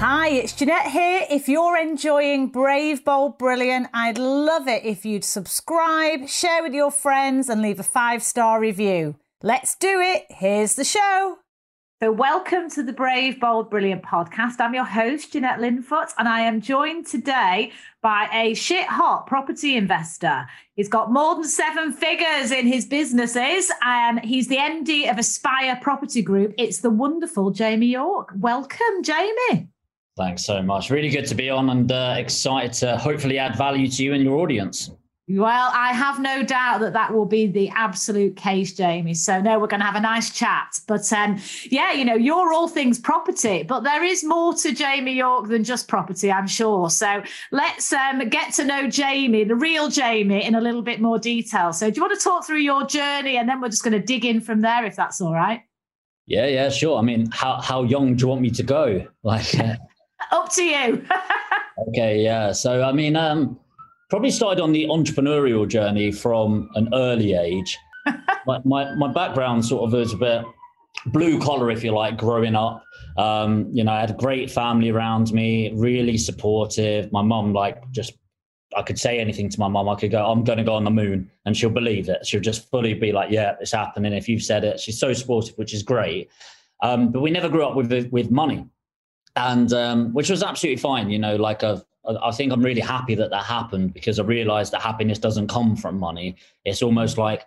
Hi, it's Jeanette here. If you're enjoying Brave, Bold, Brilliant, I'd love it if you'd subscribe, share with your friends, and leave a five star review. Let's do it. Here's the show. So, welcome to the Brave, Bold, Brilliant podcast. I'm your host, Jeanette Linfoot, and I am joined today by a shit hot property investor. He's got more than seven figures in his businesses, and he's the MD of Aspire Property Group. It's the wonderful Jamie York. Welcome, Jamie. Thanks so much. Really good to be on and uh, excited to hopefully add value to you and your audience. Well, I have no doubt that that will be the absolute case, Jamie. So, no, we're going to have a nice chat. But um, yeah, you know, you're all things property, but there is more to Jamie York than just property, I'm sure. So, let's um, get to know Jamie, the real Jamie, in a little bit more detail. So, do you want to talk through your journey and then we're just going to dig in from there, if that's all right? Yeah, yeah, sure. I mean, how, how young do you want me to go? Like, uh, up to you. okay, yeah. So, I mean, um, probably started on the entrepreneurial journey from an early age. my, my, my background sort of was a bit blue collar, if you like, growing up. Um, you know, I had a great family around me, really supportive. My mum, like, just I could say anything to my mum. I could go, I'm going to go on the moon, and she'll believe it. She'll just fully be like, Yeah, it's happening. If you've said it, she's so supportive, which is great. Um, but we never grew up with with money and um, which was absolutely fine. You know, like I've, I think I'm really happy that that happened because I realized that happiness doesn't come from money. It's almost like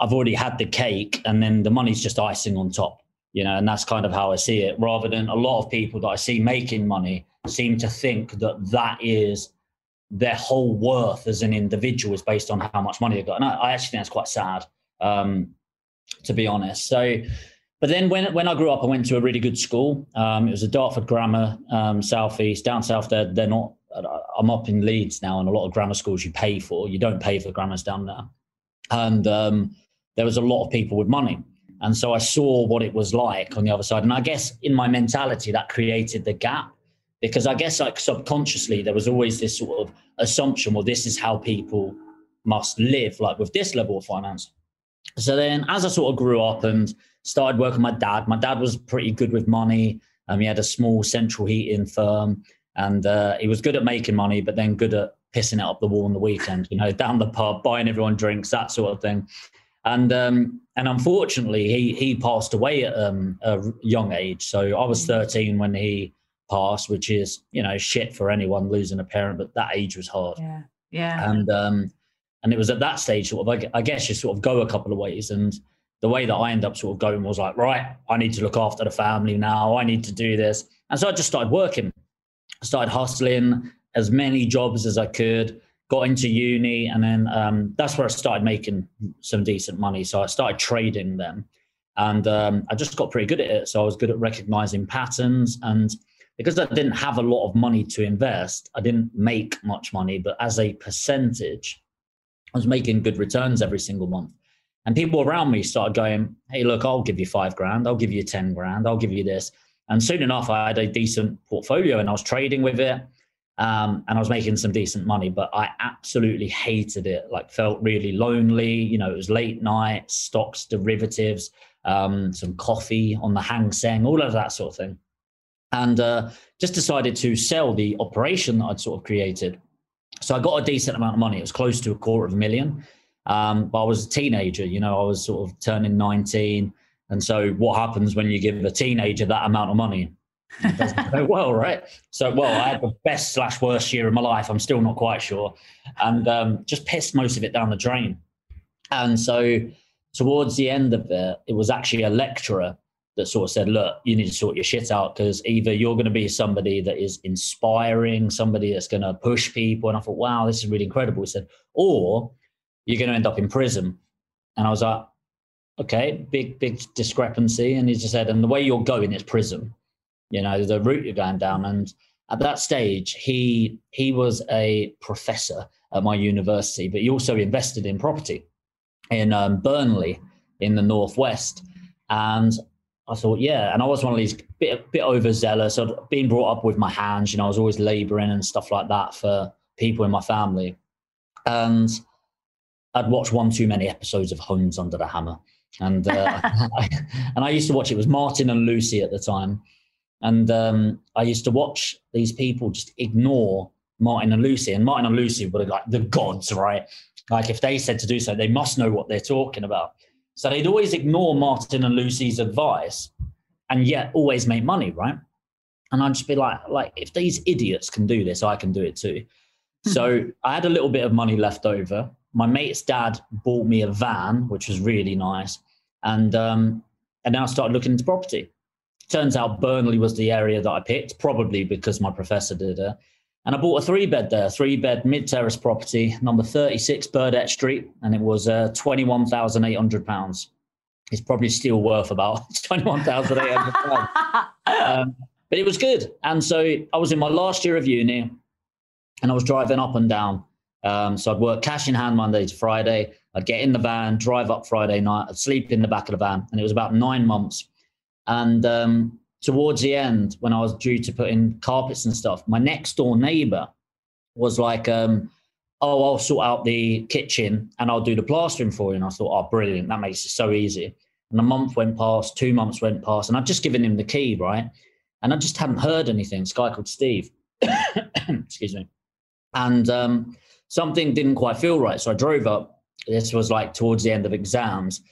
I've already had the cake, and then the money's just icing on top. You know, and that's kind of how I see it. Rather than a lot of people that I see making money seem to think that that is their whole worth as an individual is based on how much money they've got. And I, I actually think that's quite sad, um, to be honest. So but then when when I grew up, I went to a really good school. Um, it was a Dartford Grammar, um, southeast down south. There, they're not. I'm up in Leeds now, and a lot of grammar schools you pay for. You don't pay for grammars down there, and um, there was a lot of people with money. And so I saw what it was like on the other side. And I guess in my mentality, that created the gap because I guess like subconsciously, there was always this sort of assumption, well, this is how people must live, like with this level of finance. So then as I sort of grew up and started working with my dad. My dad was pretty good with money. Um, he had a small central heating firm and uh, he was good at making money, but then good at pissing it up the wall on the weekend, you know, down the pub, buying everyone drinks, that sort of thing. And um, and unfortunately, he he passed away at um, a young age. So I was 13 when he passed, which is you know shit for anyone losing a parent, but that age was hard. Yeah, yeah. And um, and it was at that stage sort of I guess you sort of go a couple of ways and the way that I ended up sort of going was like, right, I need to look after the family now. I need to do this. And so I just started working. I started hustling as many jobs as I could, got into uni, and then um, that's where I started making some decent money. So I started trading them. And um, I just got pretty good at it. So I was good at recognizing patterns. And because I didn't have a lot of money to invest, I didn't make much money, but as a percentage, I was making good returns every single month. And people around me started going, Hey, look, I'll give you five grand. I'll give you 10 grand. I'll give you this. And soon enough, I had a decent portfolio and I was trading with it. Um, and I was making some decent money, but I absolutely hated it. Like, felt really lonely. You know, it was late night, stocks, derivatives, um, some coffee on the Hang Seng, all of that sort of thing. And uh, just decided to sell the operation that I'd sort of created. So I got a decent amount of money. It was close to a quarter of a million. Um, but I was a teenager, you know, I was sort of turning 19. And so what happens when you give a teenager that amount of money? It doesn't go well, right? So, well, I had the best slash worst year of my life. I'm still not quite sure. And um, just pissed most of it down the drain. And so towards the end of it, it was actually a lecturer that sort of said, look, you need to sort your shit out because either you're going to be somebody that is inspiring, somebody that's going to push people. And I thought, wow, this is really incredible. He said, or you're going to end up in prison. And I was like, okay, big, big discrepancy. And he just said, and the way you're going is prison. you know, the route you're going down. And at that stage, he he was a professor at my university, but he also invested in property in um, Burnley in the northwest. And I thought, yeah, and I was one of these bit bit overzealous. I'd been brought up with my hands, you know, I was always labouring and stuff like that for people in my family, and I'd watched one too many episodes of Homes Under the Hammer, and uh, I, and I used to watch it was Martin and Lucy at the time, and um, I used to watch these people just ignore Martin and Lucy, and Martin and Lucy were like the gods, right? Like if they said to do so, they must know what they're talking about. So they'd always ignore Martin and Lucy's advice and yet always make money, right? And I'd just be like, like if these idiots can do this, I can do it too. so I had a little bit of money left over. My mate's dad bought me a van, which was really nice. And um, and I started looking into property. Turns out Burnley was the area that I picked, probably because my professor did it. And I bought a three bed there, three bed mid terrace property, number 36 Burdett Street, and it was uh, £21,800. It's probably still worth about £21,800. um, but it was good. And so I was in my last year of uni and I was driving up and down. Um, so I'd work cash in hand Monday to Friday. I'd get in the van, drive up Friday night, I'd sleep in the back of the van. And it was about nine months. And um, towards the end, when I was due to put in carpets and stuff, my next door neighbor was like, um, "Oh, I'll sort out the kitchen and I'll do the plastering for you." And I thought, "Oh, brilliant! That makes it so easy." And a month went past, two months went past, and I'd just given him the key, right? And I just hadn't heard anything. This guy called Steve, excuse me, and um, something didn't quite feel right. So I drove up. This was like towards the end of exams,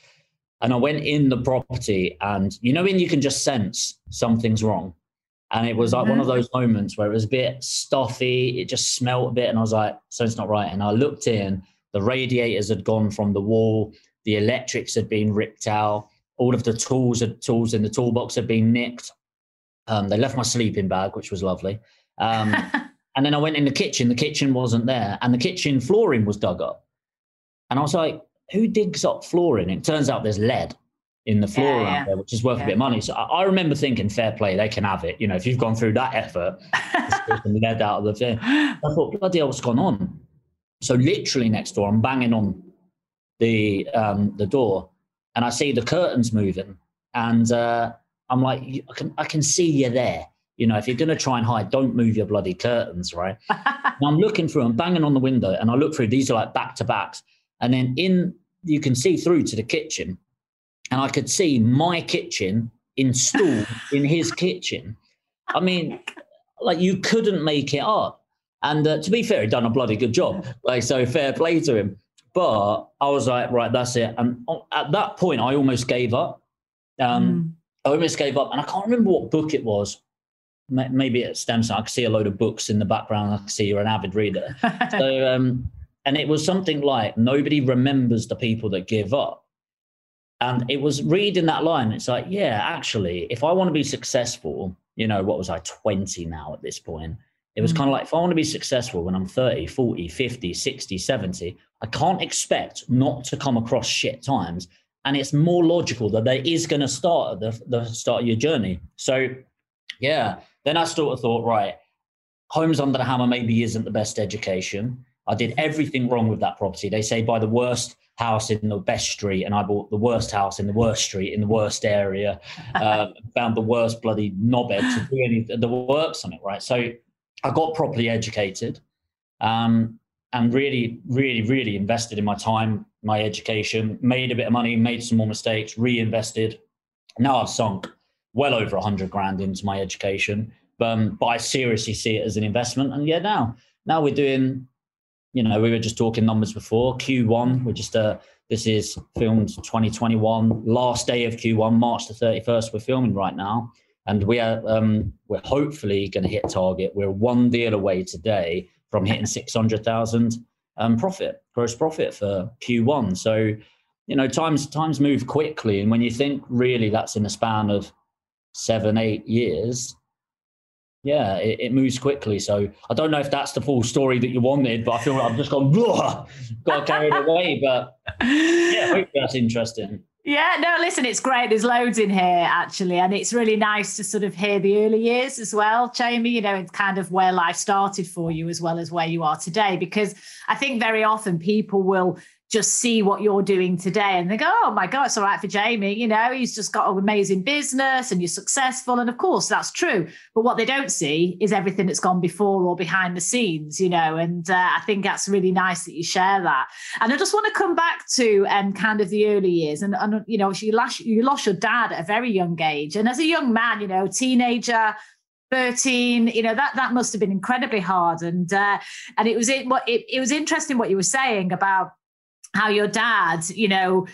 and I went in the property, and you know when you can just sense something's wrong, and it was like mm-hmm. one of mm-hmm. those moments where it was a bit stuffy. It just smelled a bit, and I was like, "Something's not right." And I looked in. The radiators had gone from the wall. The electrics had been ripped out. All of the tools, had, tools in the toolbox had been nicked. Um, they left my sleeping bag, which was lovely. Um, and then I went in the kitchen. The kitchen wasn't there, and the kitchen flooring was dug up. And I was like, who digs up flooring? It turns out there's lead in the floor yeah, yeah. there, which is worth yeah. a bit of money. So I, I, remember thinking, fair play, they can have it. You know, if you've gone through that effort, lead out of the thing. I thought, bloody hell, what's gone on? So literally next door, I'm banging on the um, the door, and I see the curtains moving, and uh, I'm like, I can I can see you there. You know, if you're going to try and hide, don't move your bloody curtains, right? I'm looking through, I'm banging on the window, and I look through. These are like back to backs, and then in you can see through to the kitchen, and I could see my kitchen installed in his kitchen. I mean, like you couldn't make it up. And uh, to be fair, he'd done a bloody good job. Like, so fair play to him. But I was like, right, that's it. And at that point, I almost gave up. Um, mm. I almost gave up. And I can't remember what book it was. Maybe it stems. I can see a load of books in the background. I can see you're an avid reader. so um, and it was something like nobody remembers the people that give up. And it was reading that line, it's like, yeah, actually, if I want to be successful, you know, what was I, 20 now at this point? It was mm. kind of like, if I want to be successful when I'm 30, 40, 50, 60, 70, I can't expect not to come across shit times. And it's more logical that there is going to start at the, the start of your journey. So, yeah, then I sort of thought, right, Homes Under the Hammer maybe isn't the best education I did everything wrong with that property. They say buy the worst house in the best street, and I bought the worst house in the worst street in the worst area. Um, found the worst bloody knobhead to do any the works on it. Right, so I got properly educated, um, and really, really, really invested in my time, my education. Made a bit of money, made some more mistakes, reinvested. Now I've sunk well over a hundred grand into my education, um, but I seriously see it as an investment. And yeah, now now we're doing you know, we were just talking numbers before. Q1, we're just uh, this is filmed 2021, last day of Q1, March the 31st. We're filming right now, and we are um, we're hopefully going to hit target. We're one deal away today from hitting 600,000 um, profit, gross profit for Q1. So, you know, times times move quickly, and when you think really that's in a span of seven, eight years, yeah, it, it, moves quickly. So I don't know if that's the full story that you wanted, but I feel like I've just gone, got carried away. But yeah, hopefully that's interesting. Yeah, no, listen, it's great. There's loads in here actually, and it's really nice to sort of hear the early years as well, Jamie. You know, it's kind of where life started for you as well as where you are today. Because I think very often people will just see what you're doing today and they go, oh my God, it's all right for Jamie. You know, he's just got an amazing business and you're successful. And of course, that's true. But what they don't see is everything that's gone before or behind the scenes, you know. And uh, I think that's really nice that you share that. And I just want to come back to um, kind of the early years. And, and you know, you lost, you lost your dad at a very young age. And as a young man, you know, teenager, 13 you know that that must have been incredibly hard and uh, and it was it what it, it was interesting what you were saying about how your dad, you know,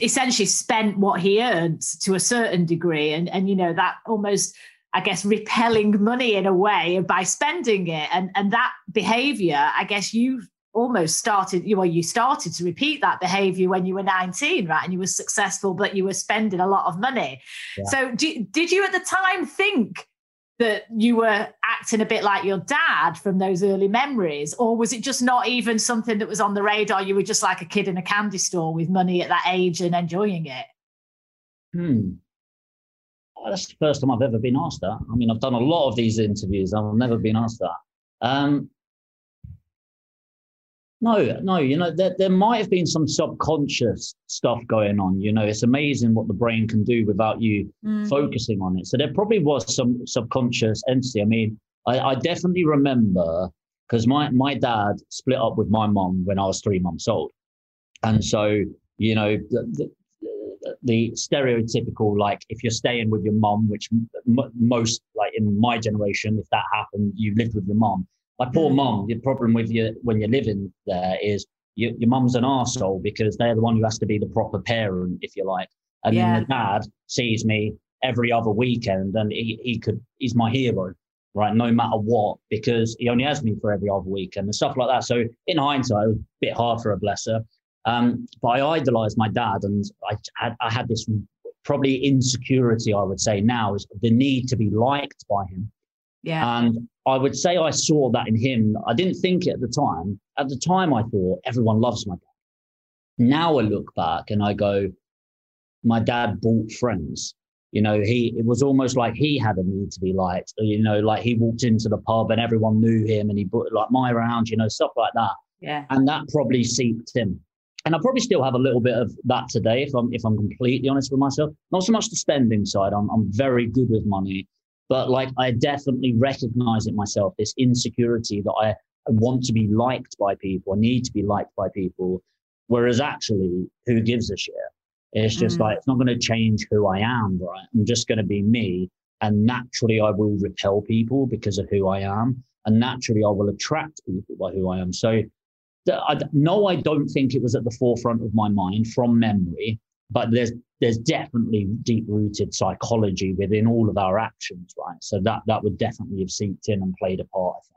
essentially spent what he earned to a certain degree, and and you know that almost, I guess, repelling money in a way by spending it, and and that behaviour, I guess you almost started you well you started to repeat that behavior when you were 19 right? And you were successful but you were spending a lot of money. Yeah. so do, did you at the time think that you were acting a bit like your dad from those early memories? Or was it just not even something that was on the radar? You were just like a kid in a candy store with money at that age and enjoying it? Hmm. Well, that's the first time I've ever been asked that. I mean, I've done a lot of these interviews. I've never been asked that. Um, no, no, you know, there, there might have been some subconscious stuff going on. You know, it's amazing what the brain can do without you mm. focusing on it. So there probably was some subconscious entity. I mean, I, I definitely remember because my, my dad split up with my mom when I was three months old. And so, you know, the, the, the stereotypical, like if you're staying with your mom, which m- most, like in my generation, if that happened, you lived with your mom my poor mum, the problem with you when you're living there is you, your mum's an arsehole because they're the one who has to be the proper parent, if you like. And yeah. then the dad sees me every other weekend and he, he could, he's my hero, right? No matter what, because he only has me for every other weekend and stuff like that. So in hindsight, it was a bit hard for a blesser. Um, but I idolized my dad and I had, I had this probably insecurity, I would say now, is the need to be liked by him. Yeah. And I would say I saw that in him. I didn't think it at the time. At the time, I thought everyone loves my dad. Now I look back and I go, my dad bought friends. You know, he it was almost like he had a need to be liked. Uh, you know, like he walked into the pub and everyone knew him, and he put like my round, you know, stuff like that. Yeah. And that probably seeped him. And I probably still have a little bit of that today, if I'm if I'm completely honest with myself. Not so much the spending side. I'm I'm very good with money but like I definitely recognize it myself, this insecurity that I, want to be liked by people, I need to be liked by people. Whereas actually, who gives a shit? It's just mm. like, it's not going to change who I am, right? I'm just going to be me. And naturally, I will repel people because of who I am. And naturally, I will attract people by who I am. So, I, no, I don't think it was at the forefront of my mind from memory, but there's there's definitely deep rooted psychology within all of our actions, right? So that that would definitely have seeped in and played a part. I think.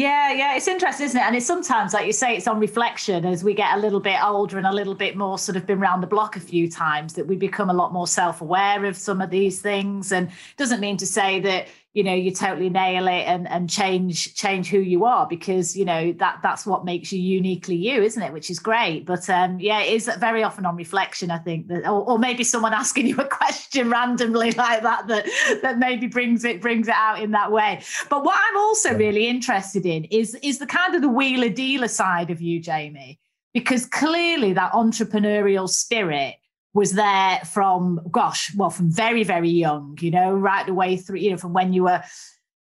Yeah, yeah, it's interesting, isn't it? And it's sometimes, like you say, it's on reflection as we get a little bit older and a little bit more sort of been around the block a few times that we become a lot more self aware of some of these things. And doesn't mean to say that you know you totally nail it and and change change who you are because you know that that's what makes you uniquely you isn't it? Which is great. But um yeah it is very often on reflection i think that or, or maybe someone asking you a question randomly like that that that maybe brings it brings it out in that way. But what i'm also really interested in is is the kind of the wheeler dealer side of you jamie because clearly that entrepreneurial spirit was there from gosh well from very very young you know right the way through you know from when you were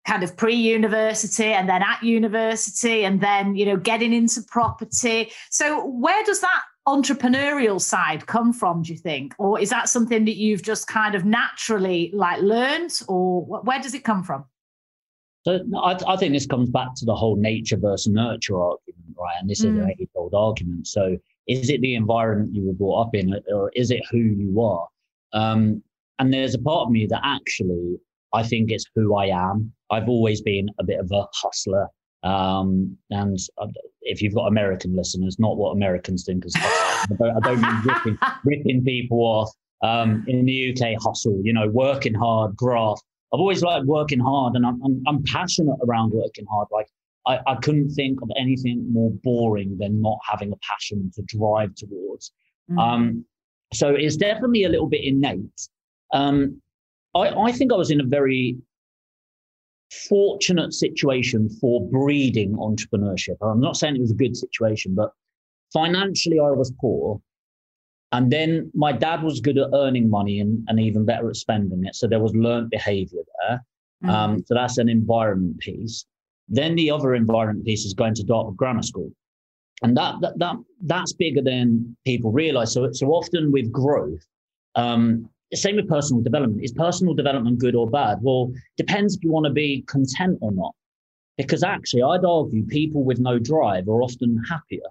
kind of pre-university and then at university and then you know getting into property. So where does that entrepreneurial side come from do you think? Or is that something that you've just kind of naturally like learned or where does it come from? So I, I think this comes back to the whole nature versus nurture argument right? And this mm. is an age-old argument. So is it the environment you were brought up in, or is it who you are? Um, and there's a part of me that actually I think it's who I am. I've always been a bit of a hustler. Um, and if you've got American listeners, not what Americans think is hustle. I don't, I don't mean ripping, ripping people off. Um, in the UK, hustle, you know, working hard, graft. I've always liked working hard, and I'm I'm, I'm passionate around working hard. Like I, I couldn't think of anything more boring than not having a passion to drive towards. Mm. Um, so it's definitely a little bit innate. Um, I, I think I was in a very fortunate situation for breeding entrepreneurship. I'm not saying it was a good situation, but financially I was poor. And then my dad was good at earning money and, and even better at spending it. So there was learned behavior there. Mm-hmm. Um, so that's an environment piece. Then the other environment piece is going to Dartford Grammar School. And that, that, that that's bigger than people realize. So, so often with growth, um, same with personal development. Is personal development good or bad? Well, depends if you want to be content or not. Because actually, I'd argue people with no drive are often happier.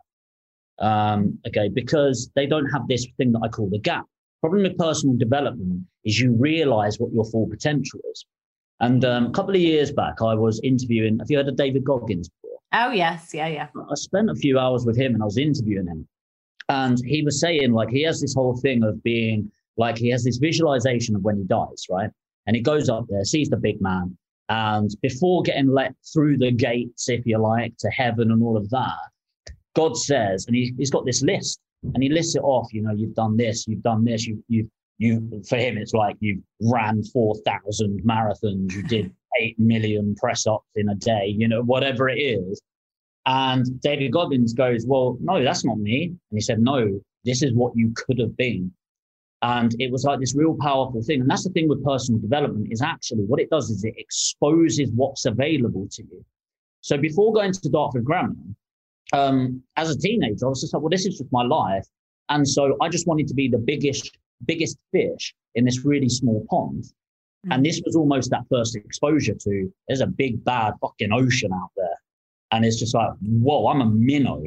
Um, okay, because they don't have this thing that I call the gap. Problem with personal development is you realize what your full potential is. And um, a couple of years back, I was interviewing. Have you heard of David Goggins before? Oh yes, yeah, yeah. I spent a few hours with him, and I was interviewing him, and he was saying like he has this whole thing of being like he has this visualization of when he dies, right? And he goes up there, sees the big man, and before getting let through the gates, if you like, to heaven and all of that, God says, and he, he's got this list, and he lists it off. You know, you've done this, you've done this, you you you for him it's like you ran 4000 marathons you did 8 million press ups in a day you know whatever it is. And david goggins goes well no that's not me. And he said no this is what you could have been. And it was like this real powerful thing. And that's the thing with personal development is actually what it does is it exposes what's available to you. So before going to dartford grammar um, as a teenager i was just like well this is just my life. And so i just wanted to be the biggest biggest fish in this really small pond. Mm. And this was almost that first exposure to there's a big bad fucking ocean out there. And it's just like, whoa, I'm a minnow.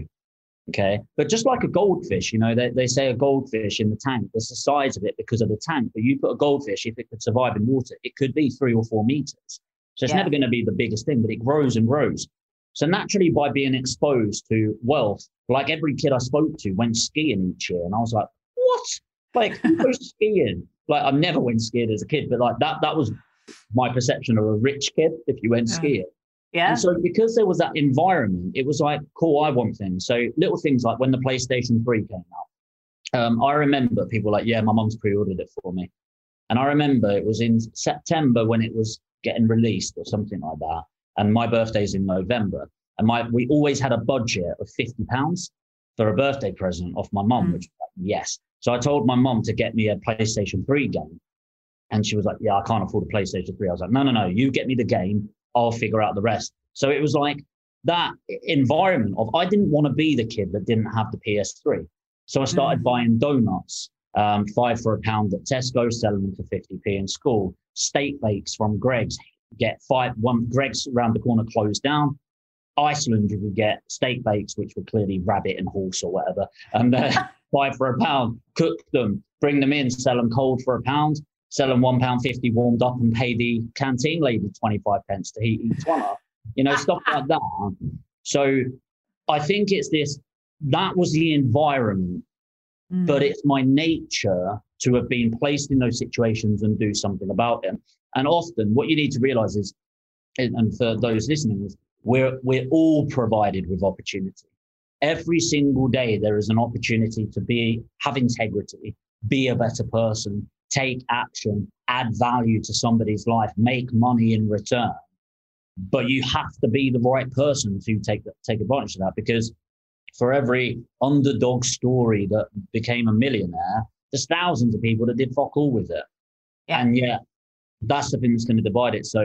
Okay. But just like a goldfish, you know, they, they say a goldfish in the tank, there's the size of it because of the tank. But you put a goldfish, if it could survive in water, it could be three or four meters. So it's yeah. never going to be the biggest thing, but it grows and grows. So naturally, by being exposed to wealth, like every kid I spoke to went skiing each year. And I was like, what? Like go skiing. Like I never went skiing as a kid, but like that that was my perception of a rich kid if you went yeah. skiing. Yeah. And so because there was that environment, it was like, cool, I want things. So little things like when the PlayStation 3 came out. Um, I remember people like, yeah, my mom's pre-ordered it for me. And I remember it was in September when it was getting released or something like that. And my birthday's in November. And my we always had a budget of fifty pounds for a birthday present off my mom, mm. which like, yes. So I told my mom to get me a PlayStation 3 game. And she was like, Yeah, I can't afford a PlayStation 3. I was like, No, no, no, you get me the game. I'll figure out the rest. So it was like that environment of I didn't want to be the kid that didn't have the PS3. So I started mm. buying donuts, um, five for a pound at Tesco, selling them for 50p in school. Steak bakes from Greggs, get five, one Greggs around the corner closed down. Iceland, you could get steak bakes, which were clearly rabbit and horse or whatever. And uh, buy for a pound, cook them, bring them in, sell them cold for a pound, sell them one pound fifty warmed up, and pay the canteen lady twenty five pence to heat each one up. You know, stuff like that. So I think it's this. That was the environment, mm. but it's my nature to have been placed in those situations and do something about them. And often, what you need to realize is, and for those listening, is we're we're all provided with opportunity. Every single day there is an opportunity to be have integrity be a better person take action add value to somebody's life make money in return. But you have to be the right person to take take advantage of that because for every underdog story that became a millionaire there's thousands of people that did fuck all with it. Yeah. and yet that's the thing that's going to divide it. So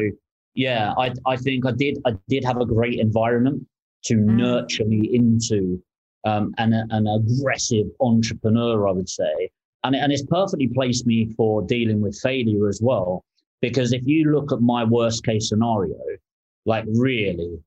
yeah i i think i did i did have a great environment to mm. nurture me into um, an, an aggressive entrepreneur, I would say. And, and it's perfectly placed me for dealing with failure as well. Because if you look at my worst case scenario, like really,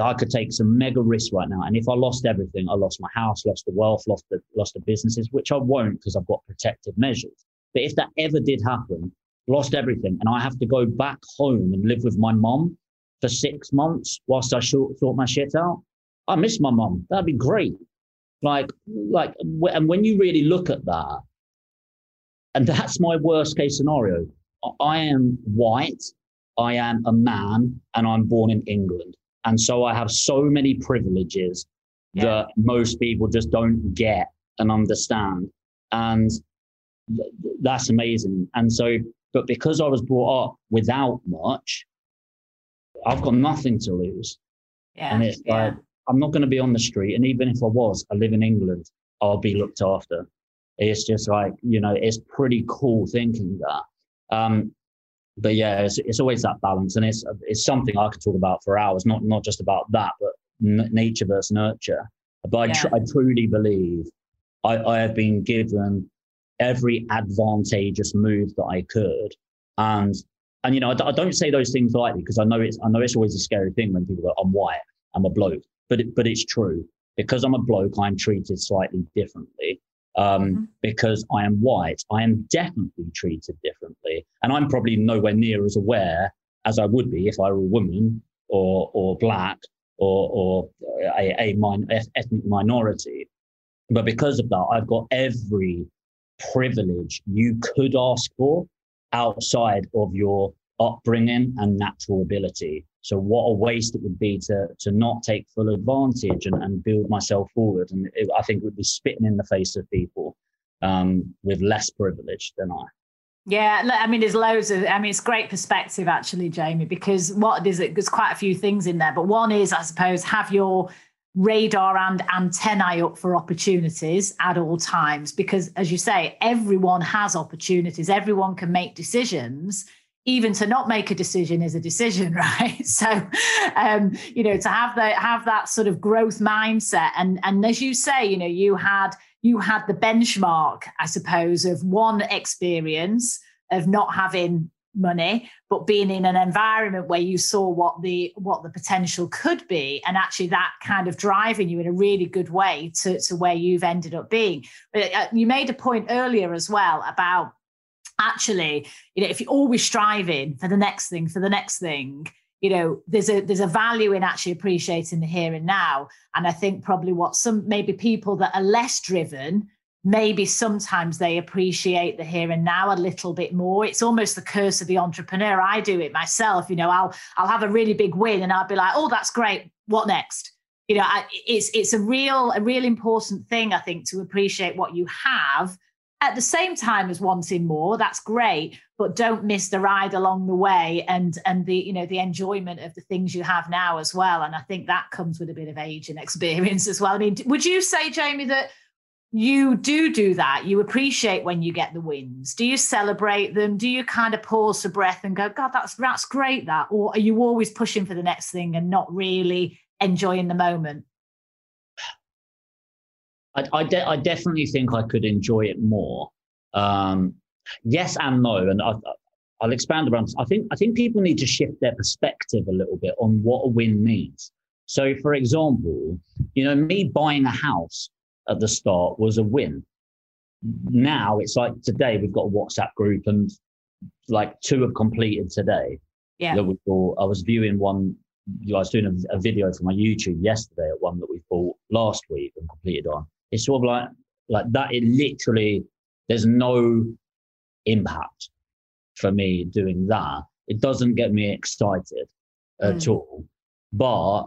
I could take some mega risks right now. And if I lost everything, I lost my house, lost the wealth, lost the lost the businesses, which I won't because I've got protective measures. But if that ever did happen, lost everything, and I have to go back home and live with my mom for six months whilst I sort, sort my shit out. I miss my mom. That'd be great. Like, like, and when you really look at that, and that's my worst case scenario. I am white. I am a man and I'm born in England. And so I have so many privileges yeah. that most people just don't get and understand. And th- that's amazing. And so, but because I was brought up without much, I've got nothing to lose. Yeah. And it's yeah. like, I'm not going to be on the street. And even if I was, I live in England, I'll be looked after. It's just like, you know, it's pretty cool thinking that. Um, but yeah, it's, it's always that balance, and it's it's something I could talk about for hours. Not not just about that, but n- nature versus nurture. But I, tr- I truly believe I, I have been given every advantageous move that I could, and and you know I, I don't say those things lightly because I know it's I know it's always a scary thing when people go I'm white I'm a bloke, but it, but it's true because I'm a bloke I'm treated slightly differently um, mm-hmm. because I am white. I am definitely treated differently. And I'm probably nowhere near as aware as I would be if I were a woman or, or black or, or a, a min- ethnic minority. But because of that, I've got every privilege you could ask for outside of your upbringing and natural ability. So what a waste it would be to to not take full advantage and, and build myself forward. And it, I think it would be spitting in the face of people um, with less privilege than I. Yeah, I mean, there's loads of. I mean, it's great perspective actually, Jamie, because what is it? There's quite a few things in there, but one is, I suppose, have your radar and antennae up for opportunities at all times, because as you say, everyone has opportunities. Everyone can make decisions. Even to not make a decision is a decision right? So um, you know to have that have that sort of growth mindset. And and as you say you know you had you had the benchmark i suppose of one experience of not having money but being in an environment where you saw what the what the potential could be and actually that kind of driving you in a really good way to, to where you've ended up being but uh, you made a point earlier as well about actually, you know, if you're always striving for the next thing, for the next thing, you know, there's a there's a value in actually appreciating the here and now. And I think probably what some maybe people that are less driven, maybe sometimes they appreciate the here and now a little bit more. It's almost the curse of the entrepreneur. I do it myself. You know, I'll I'll have a really big win and I'll be like, oh, that's great. What next? You know, I, it's it's a real a real important thing I think to appreciate what you have at the same time as wanting more that's great but don't miss the ride along the way and and the you know the enjoyment of the things you have now as well and i think that comes with a bit of age and experience as well i mean would you say jamie that you do do that you appreciate when you get the wins do you celebrate them do you kind of pause for breath and go god that's that's great that or are you always pushing for the next thing and not really enjoying the moment I, I, de- I definitely think I could enjoy it more. Um, yes and no, and I, I'll expand around. I think I think people need to shift their perspective a little bit on what a win means. So, for example, you know, me buying a house at the start was a win. Now it's like today we've got a WhatsApp group and like two have completed today. Yeah. That we bought. I was viewing one. I was doing a, a video for my YouTube yesterday at one that we bought last week and completed on. It's sort of like like that. It literally there's no impact for me doing that. It doesn't get me excited mm. at all. But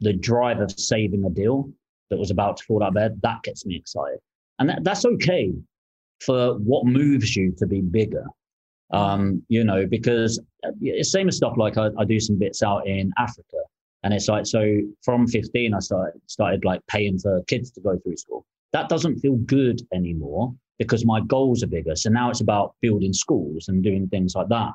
the drive of saving a deal that was about to fall out of bed that gets me excited, and that, that's okay for what moves you to be bigger. Um, you know, because it's same as stuff like I, I do some bits out in Africa and it's like, so from 15, I started, started like paying for kids to go through school. That doesn't feel good anymore because my goals are bigger. So now it's about building schools and doing things like that.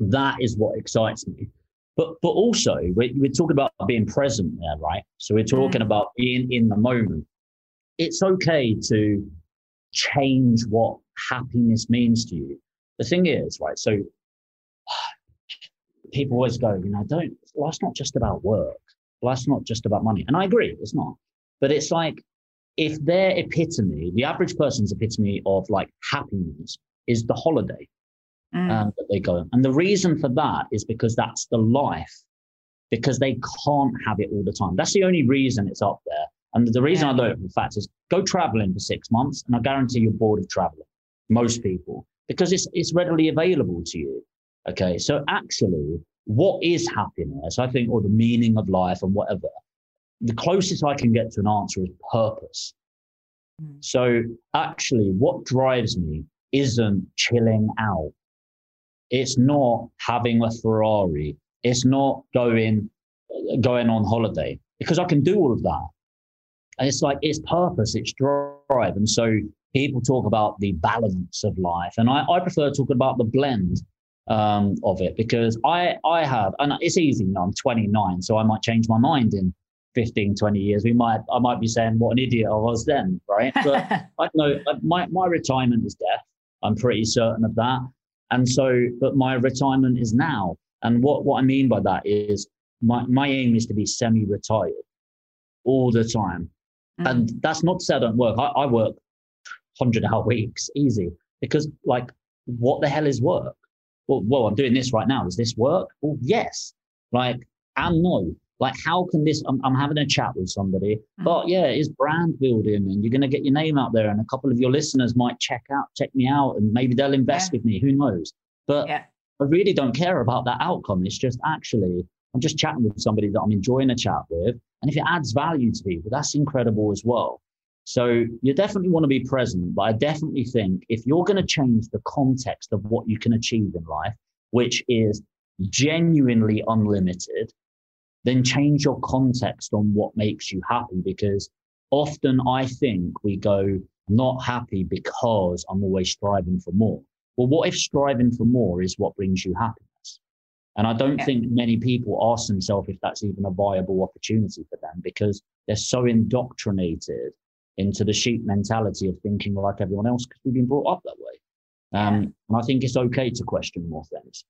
That is what excites me. But but also we're, we're talking about being present there, right? So we're talking mm. about being in the moment. It's okay to change what happiness means to you. The thing is, right? So people always go, you know, don't, life's not just about work. Life's not just about money. And I agree, it's not. But it's like, if their epitome, the average person's epitome of like happiness is the holiday mm. um, that they go. And the reason for that is because that's the life, because they can't have it all the time. That's the only reason it's up there. And the reason yeah. I know it, in fact, is go traveling for six months, and I guarantee you're bored of traveling. Most people, because it's it's readily available to you. Okay. So actually, what is happiness? I think, or the meaning of life and whatever. The closest I can get to an answer is purpose. Mm. So actually, what drives me isn't chilling out. It's not having a Ferrari. It's not going going on holiday because I can do all of that. And it's like it's purpose, it's drive. And so people talk about the balance of life. And I, I prefer talking about the blend um, of it because I I have and it's easy, you know, I'm 29, so I might change my mind in 15, 20 years. We might I might be saying what an idiot I was then, right? But I know my my retirement is death. I'm pretty certain of that. And so, but my retirement is now. And what, what I mean by that is my, my aim is to be semi retired all the time. Mm. And that's not to say I don't work. I, I work 100 hour weeks, easy. Because, like, what the hell is work? Well, well, I'm doing this right now. Is this work? Well, yes. Like, and no. Like, how can this? I'm, I'm having a chat with somebody, mm. but yeah, it's brand building, and you're going to get your name out there, and a couple of your listeners might check out, check me out, and maybe they'll invest yeah. with me. Who knows? But yeah. I really don't care about that outcome. It's just actually, I'm just chatting with somebody that I'm enjoying a chat with, and if it adds value to people, that's incredible as well. So you definitely want to be present, but I definitely think if you're going to change the context of what you can achieve in life, which is genuinely unlimited, then change your context on what makes you happy because often I think we go not happy because I'm always striving for more. Well, what if striving for more is what brings you happiness? And I don't yeah. think many people ask themselves if that's even a viable opportunity for them because they're so indoctrinated into the sheep mentality of thinking like everyone else because we've been brought up that way. Um, yeah. And I think it's okay to question more things.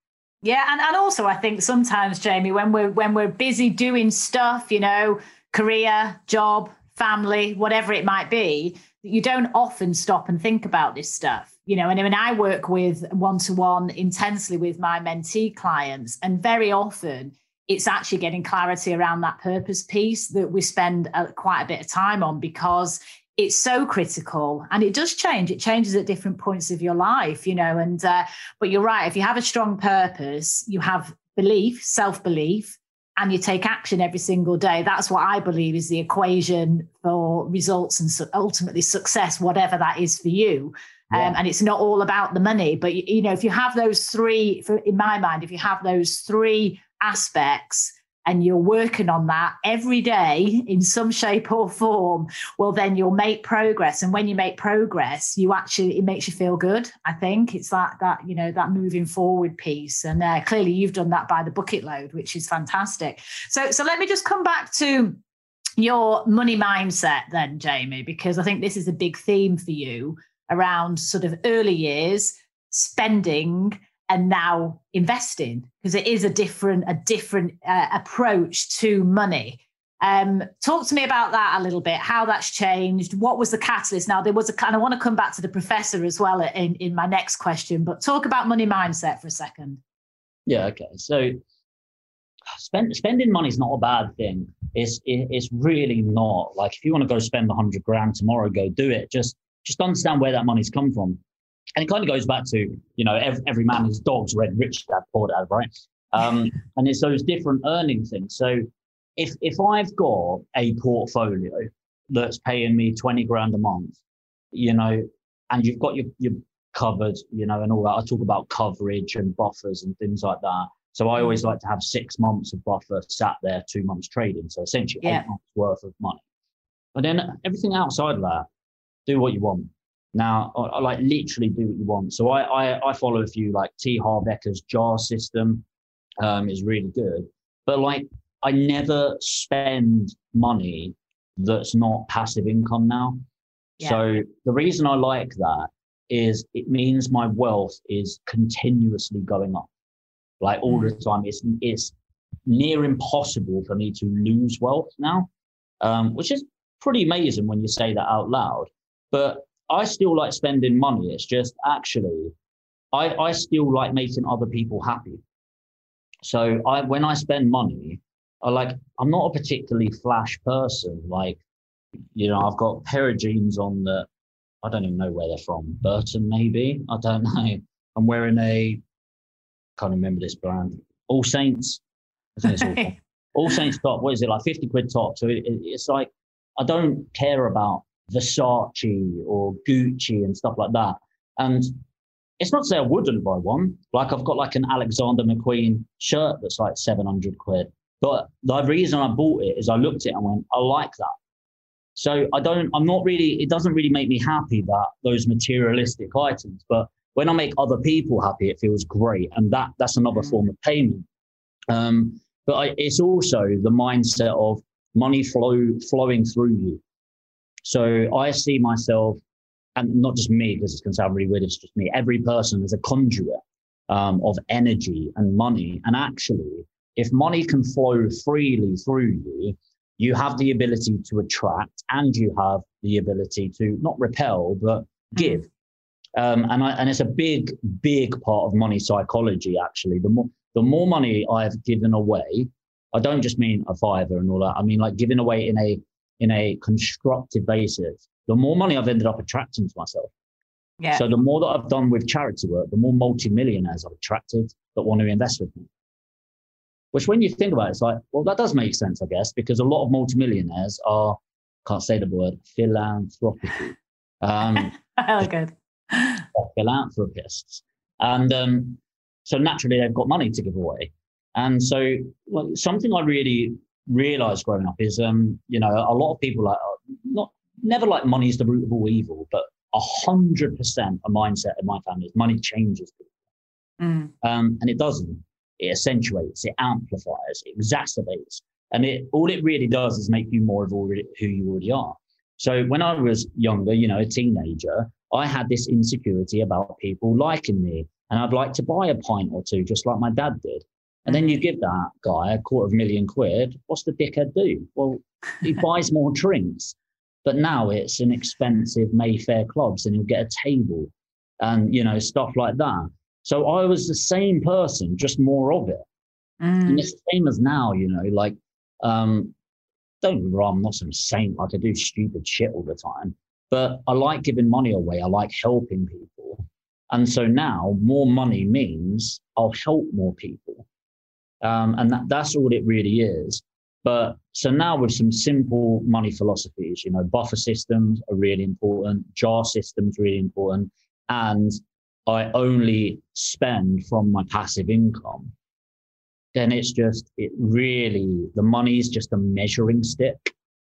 Yeah, and, and also I think sometimes, Jamie, when we're when we're busy doing stuff, you know, career, job, family, whatever it might be, you don't often stop and think about this stuff. You know, and I mean, I work with one to one intensely with my mentee clients, and very often it's actually getting clarity around that purpose piece that we spend a, quite a bit of time on because it's so critical and it does change. It changes at different points of your life you know and uh, but you're right if you have a strong purpose you have belief self-belief and you take action every single day. That's what i believe is the equation for results and su- ultimately success whatever that is for you. Yeah. um, and it's not all about the money but you, you know if you have those three for, in my mind if you have those three aspects and you're working on that every day in some shape or form, well, then you'll make progress. And when you make progress, you actually it makes you feel good. I think it's that that you know that moving forward piece. And uh, clearly, you've done that by the bucket load, which is fantastic. So so let me just come back to your money mindset then, Jamie, because I think this is a big theme for you around sort of early years spending and now investing because it is a different a different uh, approach to money. Um, talk to me about that a little bit how that's changed what was the catalyst? Now there was a kind of want to come back to the professor as well in, in my next question but talk about money mindset for a second. Yeah okay so spend, spending money is not a bad thing. It's it, it's really not. Like if you want to go spend 100 grand tomorrow go do it. Just just understand where that money's come from and it kind of goes back to you know every, every man his dog's read rich dad poor dad right? Um, and it's those different earning things. So if if i've got a portfolio that's paying me 20 grand a month you know and you've got your your covered you know and all that i talk about coverage and buffers and things like that. So i always like to have six months of buffer sat there two months trading. So essentially yeah. eight months worth of money. But then everything outside of that do what you want now, I, I, like literally do what you want. So I, I, I follow a few like T. Harv Eker's JAR system um, is really good. But like I never spend money that's not passive income now. Yeah. So the reason I like that is it means my wealth is continuously going up. Like all mm. the time. It's it's near impossible for me to lose wealth now. Um, which is pretty amazing when you say that out loud. But I still like spending money. It's just actually, I, I still like making other people happy. So I, when I spend money, I like, I'm not a particularly flash person. Like, you know, I've got a pair of jeans on that I don't even know where they're from. Burton, maybe. I don't know. I'm wearing a can't remember this brand. All Saints. all, Saints top. What is it like? Fifty quid top. So it, it, it's like I don't care about Versace or Gucci and stuff like that. And it's not to say I wouldn't buy one. Like I've got like an Alexander McQueen shirt that's like 700 quid. But the reason I bought it is I looked at it and went, I like that. So I don't, I'm not really, it doesn't really make me happy that those materialistic items, but when I make other people happy, it feels great. And that that's another mm. form of payment. Um, but I, it's also the mindset of money flow flowing through you. So I see myself, and not just me, because it's going to sound really weird, it's just me, every person is a conduit um, of energy and money. And actually, if money can flow freely through you, you have the ability to attract and you have the ability to not repel, but mm. give. Um, and I, and it's a big, big part of money psychology. Actually, the more the more money I've given away, I don't just mean a fiver and all that. I mean like giving away in a in a constructive basis. The more money I've ended up attracting to myself. Yeah. So the more that I've done with charity work, the more multimillionaires I've attracted that want to invest with me. Which, when you think about it, it's like, well, that does make sense, I guess, because a lot of multimillionaires are can't say the word philanthropic. Um, oh, good. Philanthropists, and um, so naturally they've got money to give away. And so, well, something I really realized growing up is, um, you know, a lot of people like not never like money is the root of all evil, but a hundred percent a mindset in my family is money changes people. Mm. Um, and it doesn't. It accentuates, it amplifies, it exacerbates, and it all it really does is make you more of already, who you already are. So when I was younger, you know, a teenager, I had this insecurity about people liking me, and I'd like to buy a pint or two, just like my dad did. And then you give that guy a quarter of a million quid. What's the dickhead do? Well, he buys more drinks. But now it's an expensive Mayfair clubs and he'll get a table and, you know, stuff like that. So I was the same person, just more of it. Mm. And it's the same as now, you know, like, um, don't wrong, I'm not some saint, like I do stupid shit all the time, but I like giving money away. I like helping people. And so now more money means I'll help more people. Um, and that, that's all it really is. But so now with some simple money philosophies, you know, buffer systems are really important, jar systems really important, and I only spend from my passive income. Then it's just it really the money is just a measuring stick.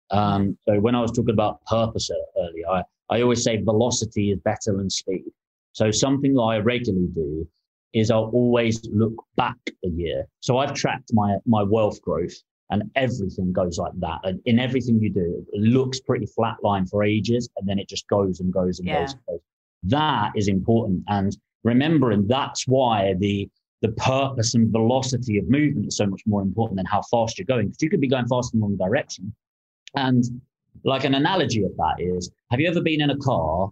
Um, so when I was talking about purpose earlier, I, I always say velocity is better than speed. So something I regularly do is I'll always look back a year. So I've tracked my my wealth growth and everything goes like that. And in everything you do, it looks pretty flatline for ages and then it just goes and goes and yeah. goes and goes. That is important. And remembering that's why the the purpose and velocity of movement is so much more important than how fast you're going. Because you could be going fast in the wrong direction. And like an analogy of that is have you ever been in a car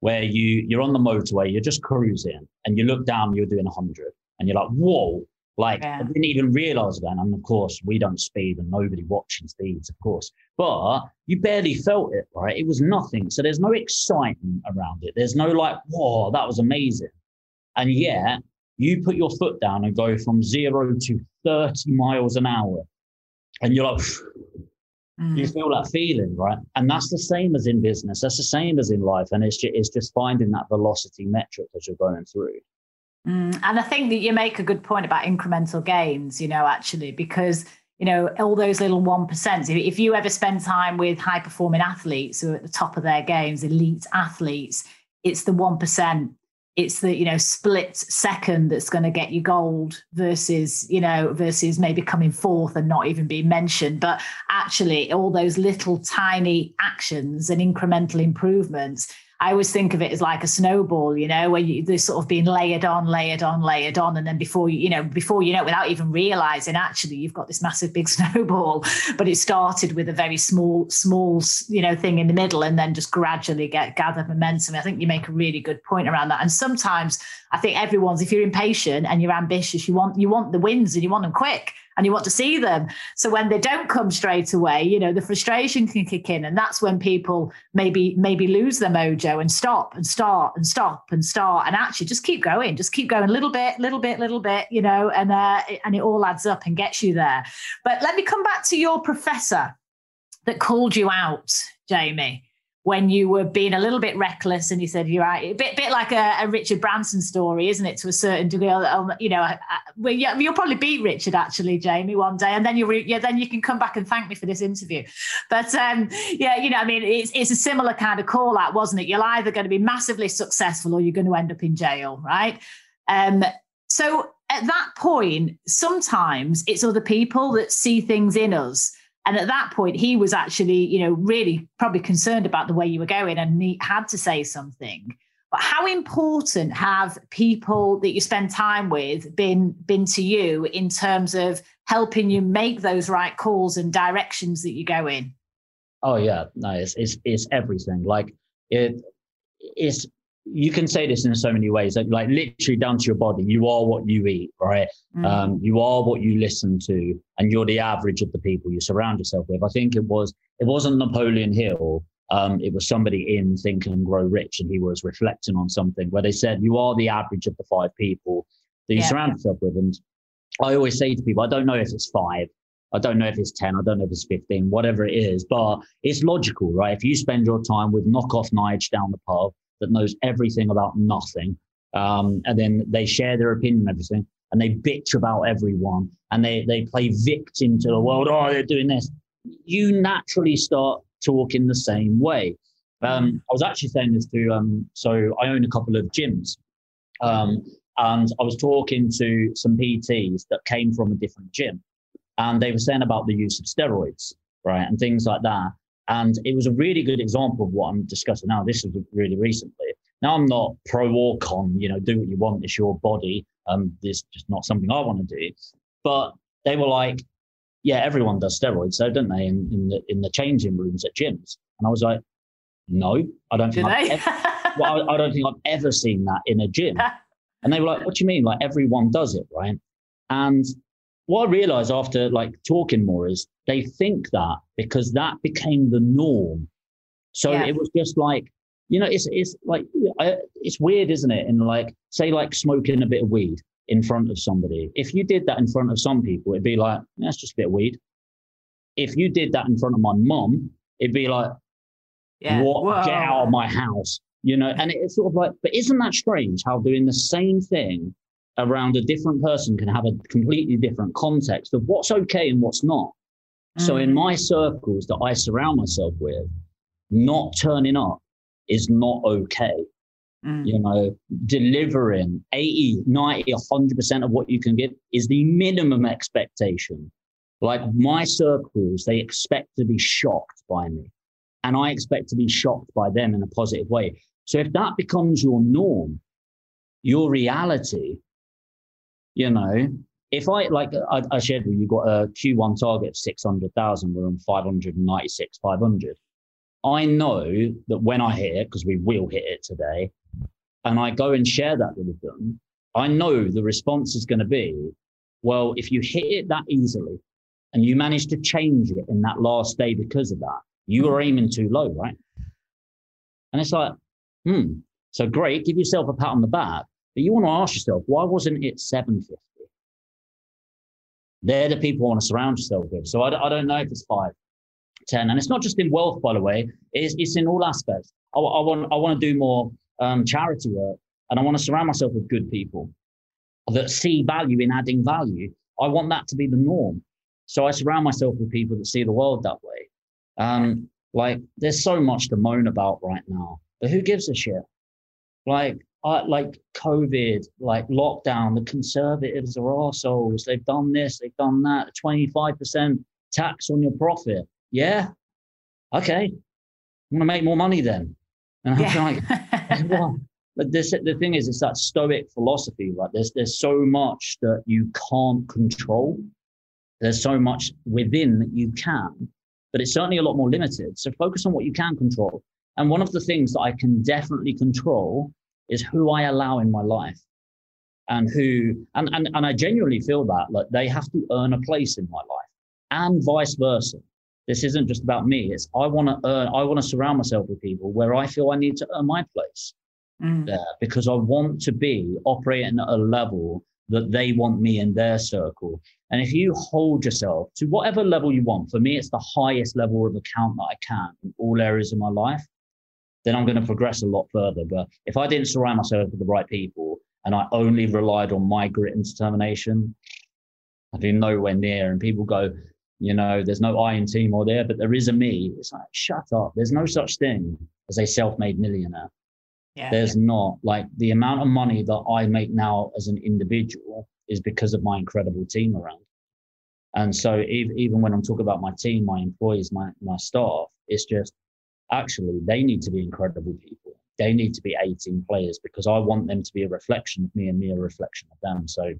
where you you're on the motorway, you're just cruising, and you look down, you're doing 100, and you're like, whoa, like yeah. I didn't even realize that. And of course, we don't speed, and nobody watching speeds, of course. But you barely felt it, right? It was nothing. So there's no excitement around it. There's no like, whoa, that was amazing. And yet you put your foot down and go from zero to 30 miles an hour, and you're like, Mm. You feel that feeling, right? And that's the same as in business. That's the same as in life. And it's just, it's just finding that velocity metric as you're going through. Mm. And I think that you make a good point about incremental gains, you know, actually, because you know all those little one percent. If you ever spend time with high performing athletes who are at the top of their games, elite athletes, it's the one percent it's the you know split second that's going to get you gold versus you know versus maybe coming fourth and not even being mentioned. But actually all those little tiny actions and incremental improvements I always think of it as like a snowball, you know, where you, they're sort of being layered on, layered on, layered on, and then before you, you know, before you know, without even realizing, actually, you've got this massive big snowball. But it started with a very small, small, you know, thing in the middle, and then just gradually get gather momentum. I think you make a really good point around that. And sometimes I think everyone's, if you're impatient and you're ambitious, you want you want the wins and you want them quick and you want to see them. So when they don't come straight away, you know, the frustration can kick in. And that's when people maybe maybe lose their mojo and stop and start and stop and start and actually just keep going, just keep going a little bit, little bit, little bit, you know, and uh, and it all adds up and gets you there. But let me come back to your professor that called you out, Jamie when you were being a little bit reckless and you said you're right. A bit, bit like a, a richard branson story isn't it to a certain degree? You know well, yeah, you'll probably beat richard actually jamie one day and then you'll yeah then you can come back and thank me for this interview. But um, yeah you know i mean it's, it's a similar kind of call out wasn't it? You're either going to be massively successful or you're going to end up in jail right? Um, so at that point sometimes it's other people that see things in us and at that point, he was actually, you know, really probably concerned about the way you were going and he had to say something. But how important have people that you spend time with been been to you in terms of helping you make those right calls and directions that you go in? Oh yeah, no, it's it's, it's everything. Like it, it's you can say this in so many ways, like, like literally down to your body. You are what you eat, right? Mm. Um, you are what you listen to, and you're the average of the people you surround yourself with. I think it was it wasn't Napoleon Hill. Um, it was somebody in Think and Grow Rich, and he was reflecting on something where they said you are the average of the five people that you yeah. surround yourself with. And I always say to people, I don't know if it's five, I don't know if it's 10, I don't know if it's 15, whatever it is, but it's logical, right? If you spend your time with knockoff Nige down the pub, that knows everything about nothing. Um, and then they share their opinion on everything and they bitch about everyone and they, they play victim to the world. Oh, they're doing this. You naturally start talking the same way. Um, I was actually saying this to, um, so I own a couple of gyms. Um, and I was talking to some PTs that came from a different gym and they were saying about the use of steroids, right? And things like that. And it was a really good example of what I'm discussing now. This is really recently. Now I'm not pro or con, you know, do what you want. It's your body. Um, this is just not something I want to do. But they were like, yeah, everyone does steroids, so don't they? In, in the in the changing rooms at gyms. And I was like, no, I don't think. I've ever, well, I, I don't think I've ever seen that in a gym. And they were like, what do you mean? Like everyone does it, right? And what I realized after like talking more is they think that because that became the norm. So yeah. it was just like, you know, it's it's like it's weird, isn't it? And like, say, like smoking a bit of weed in front of somebody. If you did that in front of some people, it'd be like, that's just a bit of weed. If you did that in front of my mum, it'd be like, yeah. what? Whoa. Get out of my house. You know, and it's sort of like, but isn't that strange how doing the same thing around a different person can have a completely different context of what's okay and what's not. Mm. So in my circles that I surround myself with, not turning up is not okay. Mm. You know, delivering 80, 90, 100% of what you can give is the minimum expectation. Like my circles, they expect to be shocked by me. And I expect to be shocked by them in a positive way. So if that becomes your norm, your reality, you know, if I like I, I shared with you, got a Q1 target of 600,000, we're on 596, 500. I know that when I hit it, because we will hit it today, and I go and share that with them, I know the response is going to be, well, if you hit it that easily and you manage to change it in that last day because of that, you were aiming too low, right? And it's like, hmm, so great, give yourself a pat on the back. But you want to ask yourself, why wasn't it 750? They're the people you want to surround yourself with. So I, I don't know if it's five, 10. And it's not just in wealth, by the way, it's, it's in all aspects. I, I, want, I want to do more um, charity work and I want to surround myself with good people that see value in adding value. I want that to be the norm. So I surround myself with people that see the world that way. Um, like there's so much to moan about right now, but who gives a shit? Like uh, like COVID, like lockdown, the conservatives are assholes. They've done this, they've done that. 25% tax on your profit. Yeah. Okay. I'm going to make more money then. And I'm yeah. like, well, but this, the thing is, it's that stoic philosophy. Like there's, there's so much that you can't control. There's so much within that you can, but it's certainly a lot more limited. So focus on what you can control. And one of the things that I can definitely control is who I allow in my life. and who and, and and I genuinely feel that like they have to earn a place in my life and vice versa. This isn't just about me. It's I want to earn. I want to surround myself with people where I feel I need to earn my place mm. there because I want to be operating at a level that they want me in their circle. And if you hold yourself to whatever level you want, for me, it's the highest level of account that I can in all areas of my life, then I'm going to progress a lot further. But if I didn't surround myself with the right people and I only relied on my grit and determination, I'd be nowhere near. And people go, you know, there's no I in Timor there, but there is a me. It's like, shut up. There's no such thing as a self made millionaire. Yeah, there's yeah. not like the amount of money that I make now as an individual is because of my incredible team around. And so even when I'm talking about my team, my employees, my, my staff, it's just actually they need to be incredible people. They need to be 18 players because I want them to be a reflection of me and me a reflection of them. So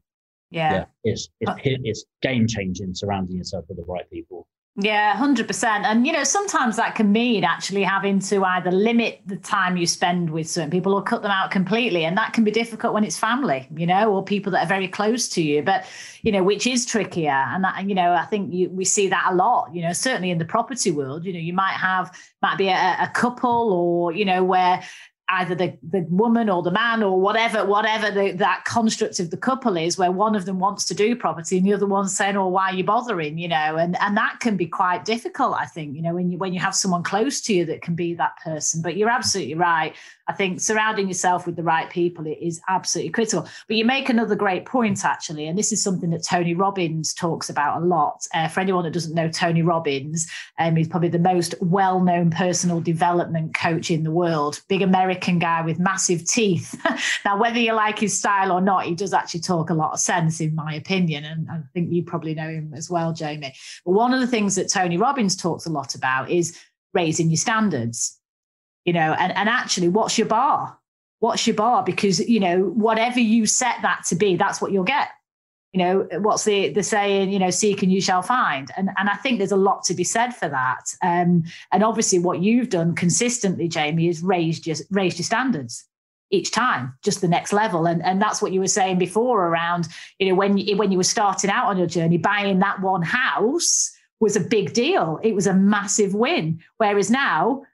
yeah, yeah it's it's, uh, it's game changing surrounding yourself with the right people. Yeah, 100%. And, you know, sometimes that can mean actually having to either limit the time you spend with certain people or cut them out completely. And that can be difficult when it's family, you know, or people that are very close to you, but, you know, which is trickier. And, that, you know, I think you, we see that a lot, you know, certainly in the property world, you know, you might have, might be a, a couple or, you know, where either the, the woman or the man or whatever whatever the, that construct of the couple is where one of them wants to do property and the other one's saying oh why are you bothering? You know and and that can be quite difficult i think you know when you when you have someone close to you that can be that person. But you're absolutely right I think surrounding yourself with the right people is absolutely critical. But you make another great point, actually, and this is something that Tony Robbins talks about a lot. Uh, for anyone that doesn't know Tony Robbins, um, he's probably the most well known personal development coach in the world. Big American guy with massive teeth. now, whether you like his style or not, he does actually talk a lot of sense, in my opinion. And I think you probably know him as well, Jamie. But one of the things that Tony Robbins talks a lot about is raising your standards you know and, and actually what's your bar? What's your bar? Because you know whatever you set that to be that's what you'll get. You know what's the the saying you know seek and you shall find. And and i think there's a lot to be said for that. Um, and obviously what you've done consistently jamie is raised your raised your standards each time just the next level. And and that's what you were saying before around you know when you, when you were starting out on your journey buying that one house was a big deal. It was a massive win. Whereas now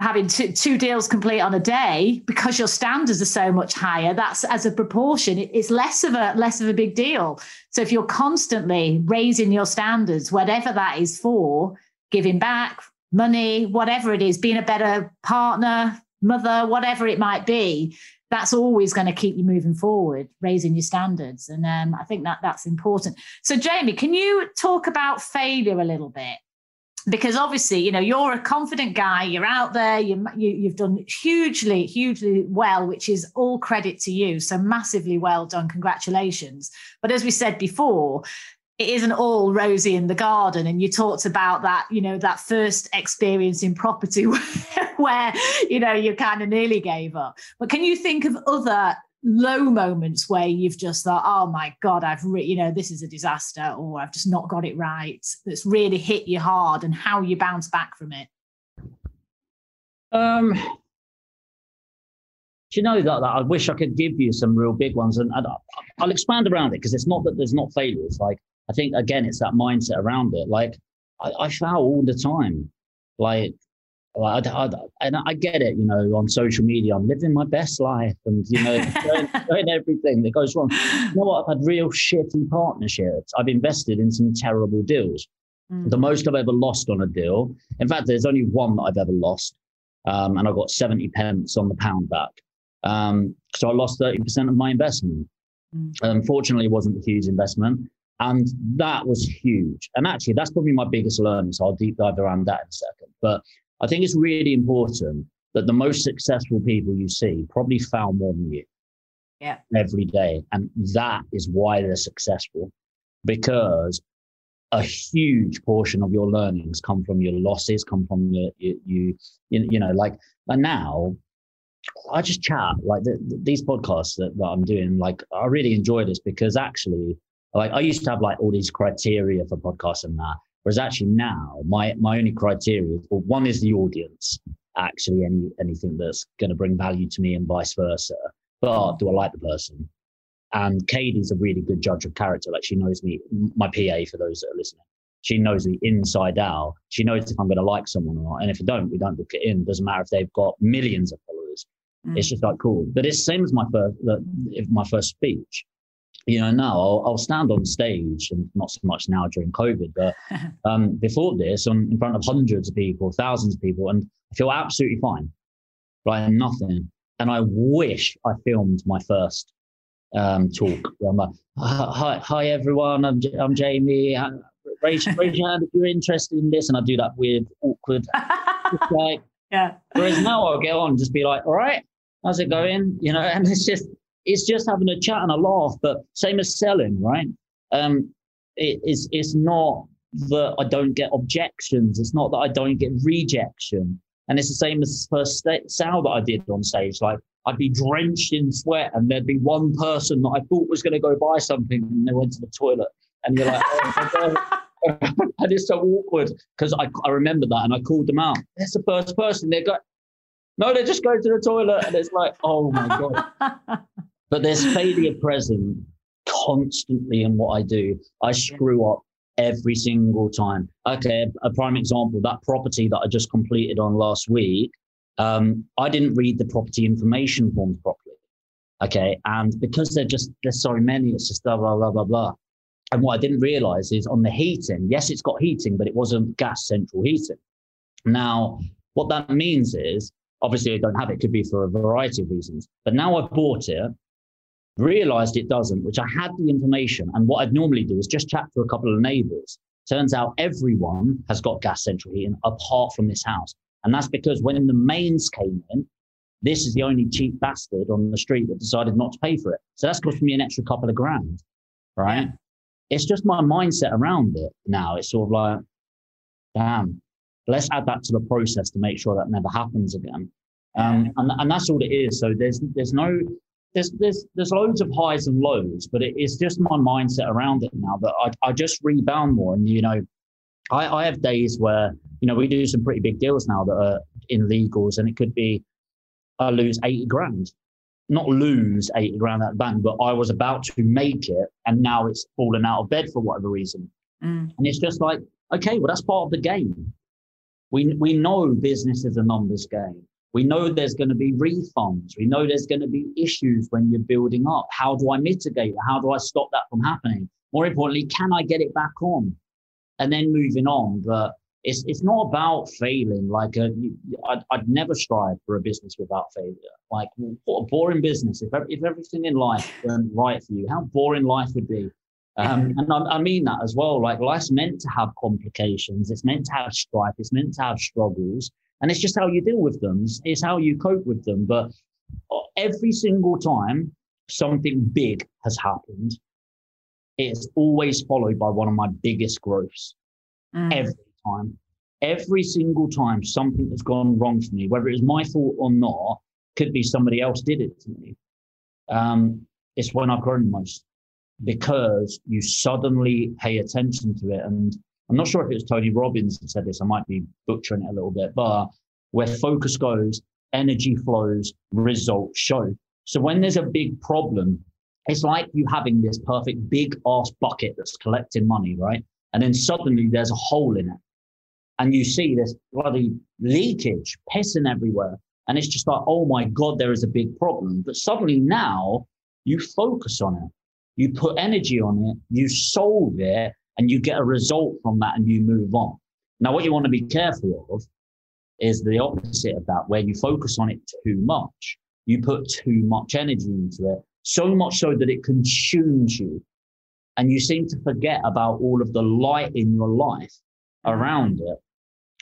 having two, two deals complete on a day because your standards are so much higher that's as a proportion it's less of a less of a big deal. So if you're constantly raising your standards whatever that is for giving back money whatever it is being a better partner mother whatever it might be that's always going to keep you moving forward raising your standards. And um, i think that that's important. So jamie can you talk about failure a little bit because obviously you know you're a confident guy you're out there you, you you've done hugely hugely well which is all credit to you. So massively well done congratulations. But as we said before it isn't all rosy in the garden. And you talked about that you know that first experience in property where you know you kind of nearly gave up. But can you think of other low moments where you've just thought, oh my God, I've, re- you know, this is a disaster or I've just not got it right that's really hit you hard and how you bounce back from it? Um, do you know that, that I wish I could give you some real big ones and, I'll expand around it because it's not that there's not failures. Like, I think again, it's that mindset around it. Like, I, I fail all the time. Like, I, I, and I get it, you know, on social media, I'm living my best life and, you know, doing, doing, everything that goes wrong. You know what? I've had real shitty partnerships. I've invested in some terrible deals. Mm. The most I've ever lost on a deal. In fact, there's only one that I've ever lost. Um, and I got 70 pence on the pound back. Um, so I lost 30% of my investment. Mm. Unfortunately, it wasn't a huge investment. And that was huge. And actually, that's probably my biggest learning. So I'll deep dive around that in a second. But I think it's really important that the most successful people you see probably fail more than you yeah. every day. And that is why they're successful because a huge portion of your learnings come from your losses, come from your, you, you, you know, like, and now I just chat like the, the, these podcasts that, that I'm doing. Like, I really enjoy this because actually, like, I used to have like all these criteria for podcasts and that. Whereas actually now, my my only criteria, well, one is the audience. Actually, any anything that's going to bring value to me, and vice versa. But do I like the person? And Katie's a really good judge of character. Like she knows me, my PA for those that are listening. She knows me inside out. She knows if I'm going to like someone or not. And if I don't, we don't book it in. Doesn't matter if they've got millions of followers. Mm. It's just like cool. But it's the same as my first, my first speech. You know, now I'll, I'll, stand on stage, and not so much now during COVID, but um, before this, I'm in front of hundreds of people, thousands of people, and I feel absolutely fine. Like nothing. And I wish I filmed my first um, talk. I'm like, hi, hi everyone. I'm, J- I'm Jamie. Raise, raise your hand if you're interested in this. And I do that weird, awkward, like, yeah. Whereas now I'll get on, just be like, all right, how's it going? You know, and it's just, it's just having a chat and a laugh. But same as selling, right? Um, it, it's, it's not that I don't get objections. It's not that I don't get rejection. And it's the same as the first sale that I did on stage. Like I'd be drenched in sweat, and there'd be one person that I thought was going to go buy something, and they went to the toilet, and you're like, oh, and it's so awkward because I, I remember that, and I called them out. That's the first person. They go, no, they just go to the toilet, and it's like, oh my god. but there's failure present constantly in what I do. I screw up every single time. Okay, a prime example that property that I just completed on last week um, I didn't read the property information forms properly. Okay. And because they're just, there's so many, it's just blah, blah, blah, blah, blah. And what I didn't realize is on the heating, yes, it's got heating, but it wasn't gas central heating. Now, what that means is obviously I don't have it, it could be for a variety of reasons. But now I've bought it, realized it doesn't, which I had the information. And what I'd normally do is just chat to a couple of neighbors. Turns out everyone has got gas central heating apart from this house. And that's because when the mains came in, this is the only cheap bastard on the street that decided not to pay for it. So that's costing me an extra couple of grand, right? Yeah. It's just my mindset around it now. It's sort of like, damn, let's add that to the process to make sure that never happens again. Um, and, and that's all it is. So there's there's no there's there's there's loads of highs and lows, but it, it's just my mindset around it now that I, I just rebound more. And you know, I, I have days where you know, we do some pretty big deals now that are in legals, and it could be I lose 80 grand. Not lose 80 grand at the bank, but I was about to make it, and now it's fallen out of bed for whatever reason. Mm. And it's just like, okay, well, that's part of the game. We, we know business is a numbers game. We know there's going to be refunds. We know there's going to be issues when you're building up. How do I mitigate How do I stop that from happening? More importantly, can I get it back on? And then moving on. But it's it's not about failing. Like a, uh, I'd, I'd never strive for a business without failure. Like what a boring business. If if everything in life went right for you, how boring life would be. Um, and I, I, mean that as well. Like life's meant to have complications. It's meant to have strife. It's meant to have struggles, and it's just how you deal with them. It's, how you cope with them. But every single time something big has happened, it's always followed by one of my biggest growths. Mm. Every time. Every single time something has gone wrong for me, whether it was my fault or not, could be somebody else did it to me. Um, it's when I've grown the most because you suddenly pay attention to it. And I'm not sure if it was Tony Robbins that said this. I might be butchering it a little bit, but where focus goes, energy flows, results show. So when there's a big problem, it's like you having this perfect big ass bucket that's collecting money, right? And then suddenly there's a hole in it and you see this bloody leakage, pissing everywhere. And it's just like, oh my God, there is a big problem. But suddenly now you focus on it, you put energy on it, you solve it, and you get a result from that and you move on. Now, what you want to be careful of is the opposite of that, where you focus on it too much. You put too much energy into it, so much so that it consumes you. And you seem to forget about all of the light in your life around it.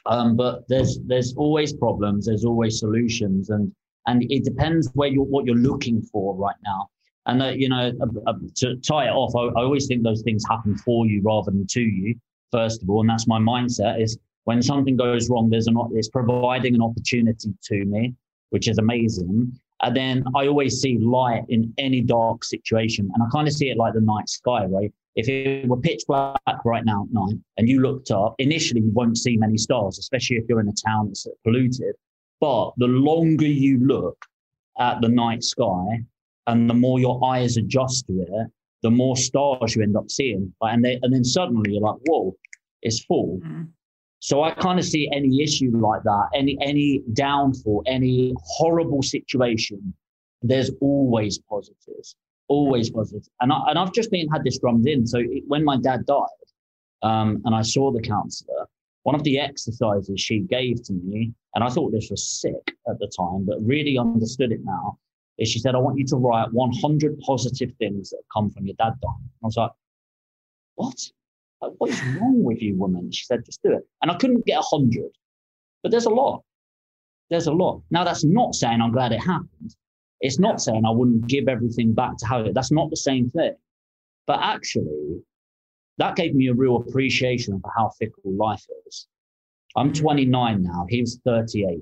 Um, but there's there's always problems. There's always solutions, and and it depends where you're what you're looking for right now. And uh, you know, uh, uh, to tie it off, I, I always think those things happen for you rather than to you. First of all, and that's my mindset is when something goes wrong, there's an it's providing an opportunity to me, which is amazing. And then I always see light in any dark situation, and I kind of see it like the night sky, right? If it were pitch black right now at night and you looked up, initially you won't see many stars, especially if you're in a town that's polluted. But the longer you look at the night sky, And the more your eyes adjust to it, the more stars you end up seeing. And, they, and then suddenly you're like, whoa, it's full. Mm. So I kind of see any issue like that, any any downfall, any horrible situation, there's always positives, always positives. And I, and I've just been had this drummed in. So it, when my dad died, um, and I saw the counselor, one of the exercises she gave to me, and I thought this was sick at the time, but really understood it now, is she said, I want you to write 100 positive things that come from your dad dying. I was like, what? what is wrong with you, woman? She said, just do it. And I couldn't get hundred, but there's a lot. There's a lot. Now, that's not saying I'm glad it happened. It's not saying I wouldn't give everything back to it. That's not the same thing. But actually, that gave me a real appreciation for how fickle life is. I'm mm. 29 now. He was 38.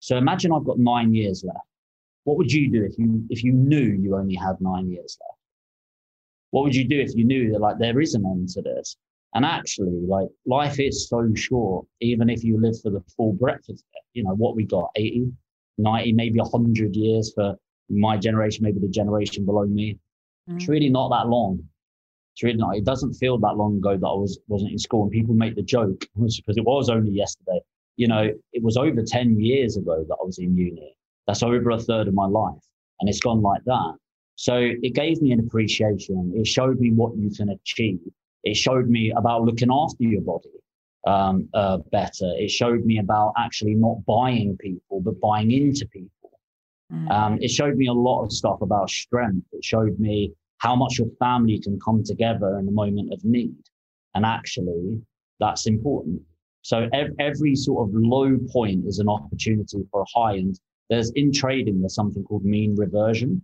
So imagine I've got nine years left. What would you do if you if you knew you only had nine years left? What would you do if you knew that like there is an end to this? And actually, like life is so short, even if you live for the full breadth of it. You know, what we got 80, 90, maybe 100 years for my generation, maybe the generation below me. Mm. It's really not that long. It's really not. It doesn't feel that long ago that I was wasn't in school. And people make the joke because it was only yesterday. You know, it was over 10 years ago that I was in uni. That's over a third of my life. And it's gone like that. So it gave me an appreciation. It showed me what you can achieve it showed me about looking after your body um, uh, better. It showed me about actually not buying people, but buying into people. Mm. Um, it showed me a lot of stuff about strength. It showed me how much your family can come together in a moment of need. And actually, that's important. So ev- every sort of low point is an opportunity for a high. And there's in trading, there's something called mean reversion.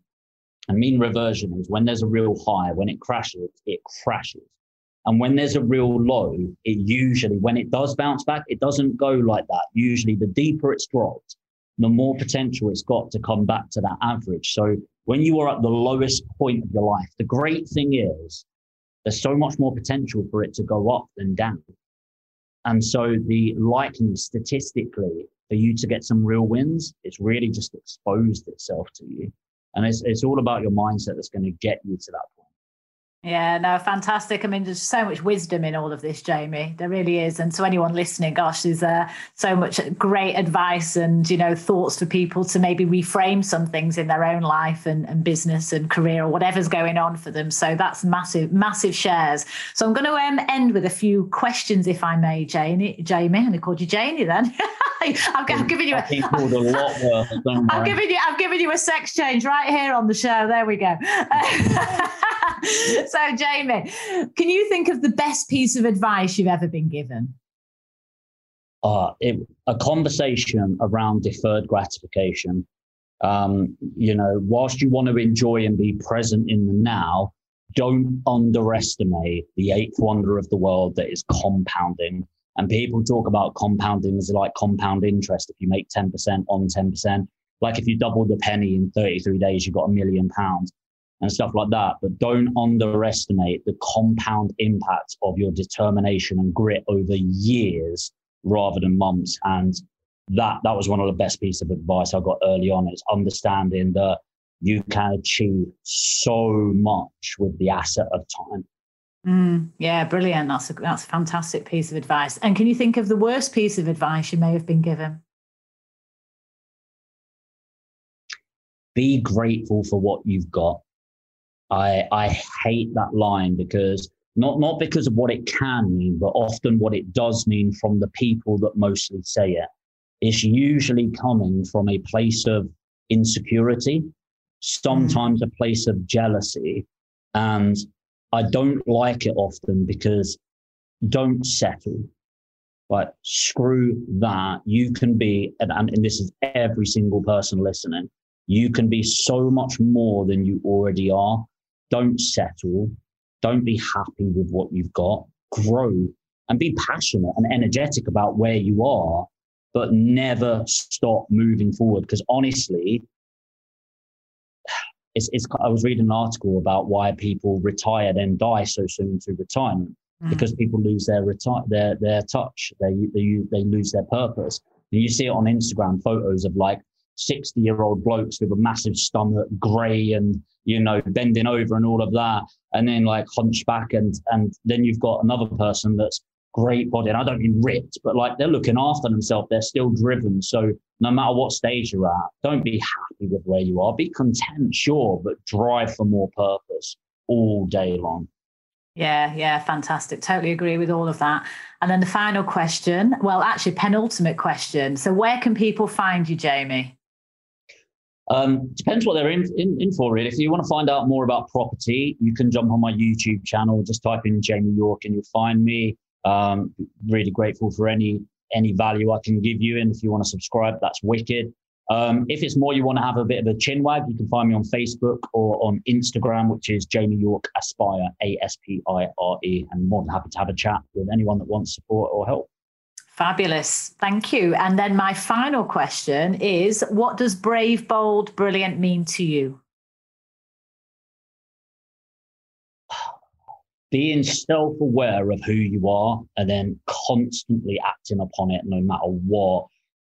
And mean reversion is when there's a real high, when it crashes, it crashes. And when there's a real low, it usually, when it does bounce back, it doesn't go like that. Usually, the deeper it's dropped, the more potential it's got to come back to that average. So when you are at the lowest point of your life, the great thing is there's so much more potential for it to go up than down. And so the likeness statistically for you to get some real wins, it's really just exposed itself to you. And it's, it's all about your mindset that's going to get you to that point. Yeah, no, fantastic. I mean, there's so much wisdom in all of this, Jamie. There really is. And to anyone listening, gosh, there's uh, so much great advice and, you know, thoughts for people to maybe reframe some things in their own life and, and business and career or whatever's going on for them. So that's massive, massive shares. So I'm going to um, end with a few questions, if I may, Jamie. Jamie, I'm going to call you Janie then. I've, I've, given you a, called a lot worse. I've given you, I've given you a sex change right here on the show. There we go. so, Jamie, can you think of the best piece of advice you've ever been given? Uh, it, a conversation around deferred gratification. Um, you know, whilst you want to enjoy and be present in the now, don't underestimate the eighth wonder of the world that is compounding. And people talk about compounding as like compound interest. If you make 10% on 10%, like if you double the penny in 33 days, you've got a million pounds and stuff like that. But don't underestimate the compound impact of your determination and grit over years rather than months. And that that was one of the best pieces of advice I got early on is understanding that you can achieve so much with the asset of time. Mm, yeah, brilliant. That's a that's a fantastic piece of advice. And can you think of the worst piece of advice you may have been given? Be grateful for what you've got. I I hate that line because not not because of what it can mean, but often what it does mean from the people that mostly say it. It's usually coming from a place of insecurity, sometimes mm. a place of jealousy. And I don't like it often because don't settle. But screw that. You can be, and, and this is every single person listening, you can be so much more than you already are. Don't settle. Don't be happy with what you've got. Grow and be passionate and energetic about where you are, but never stop moving forward. Because honestly, it's, it's, I was reading an article about why people retire then die so soon to retirement mm. because people lose their retire their their touch. They, they they lose their purpose. And you see it on Instagram photos of like 60 year old blokes with a massive stomach, grey and you know, bending over and all of that, and then like hunchback, and and then you've got another person that's great body, and I don't mean ripped, but like they're looking after themselves, they're still driven. So no matter what stage you're at, don't be happy with where you are. Be content, sure, but drive for more purpose all day long. Yeah, yeah, fantastic. Totally agree with all of that. And then the final question, well, actually, penultimate question. So, where can people find you, Jamie? Um, depends what they're in, in, in for, really. If you want to find out more about property, you can jump on my YouTube channel, just type in Jamie York and you'll find me. Um, really grateful for any any value I can give you. And if you want to subscribe, that's wicked. Um, if it's more you want to have a bit of a chin wag, you can find me on Facebook or on Instagram, which is Jamie York Aspire, A S P I R E. And more than happy to have a chat with anyone that wants support or help. Fabulous. Thank you. And then my final question is what does brave, bold, brilliant mean to you? Being self aware of who you are and then constantly acting upon it, no matter what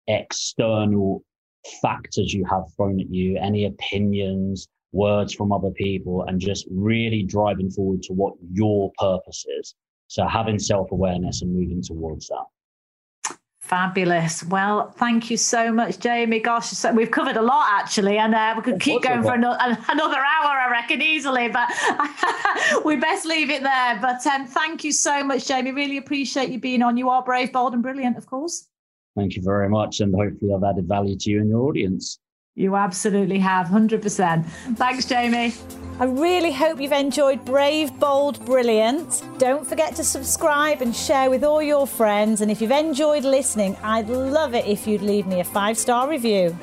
external factors you have thrown at you, any opinions, words from other people, and just really driving forward to what your purpose is. So having self awareness and moving towards that. Fabulous. Well, thank you so much, Jamie. Gosh, so we've covered a lot actually, and uh, we could keep going for another, another hour, I reckon, easily. But we best leave it there. But um, thank you so much, Jamie. Really appreciate you being on. You are brave, bold, and brilliant, of course. Thank you very much, and hopefully, I've added value to you and your audience. You absolutely have, 100%. Thanks, Jamie. I really hope you've enjoyed Brave, Bold, Brilliant. Don't forget to subscribe and share with all your friends. And if you've enjoyed listening, I'd love it if you'd leave me a five star review.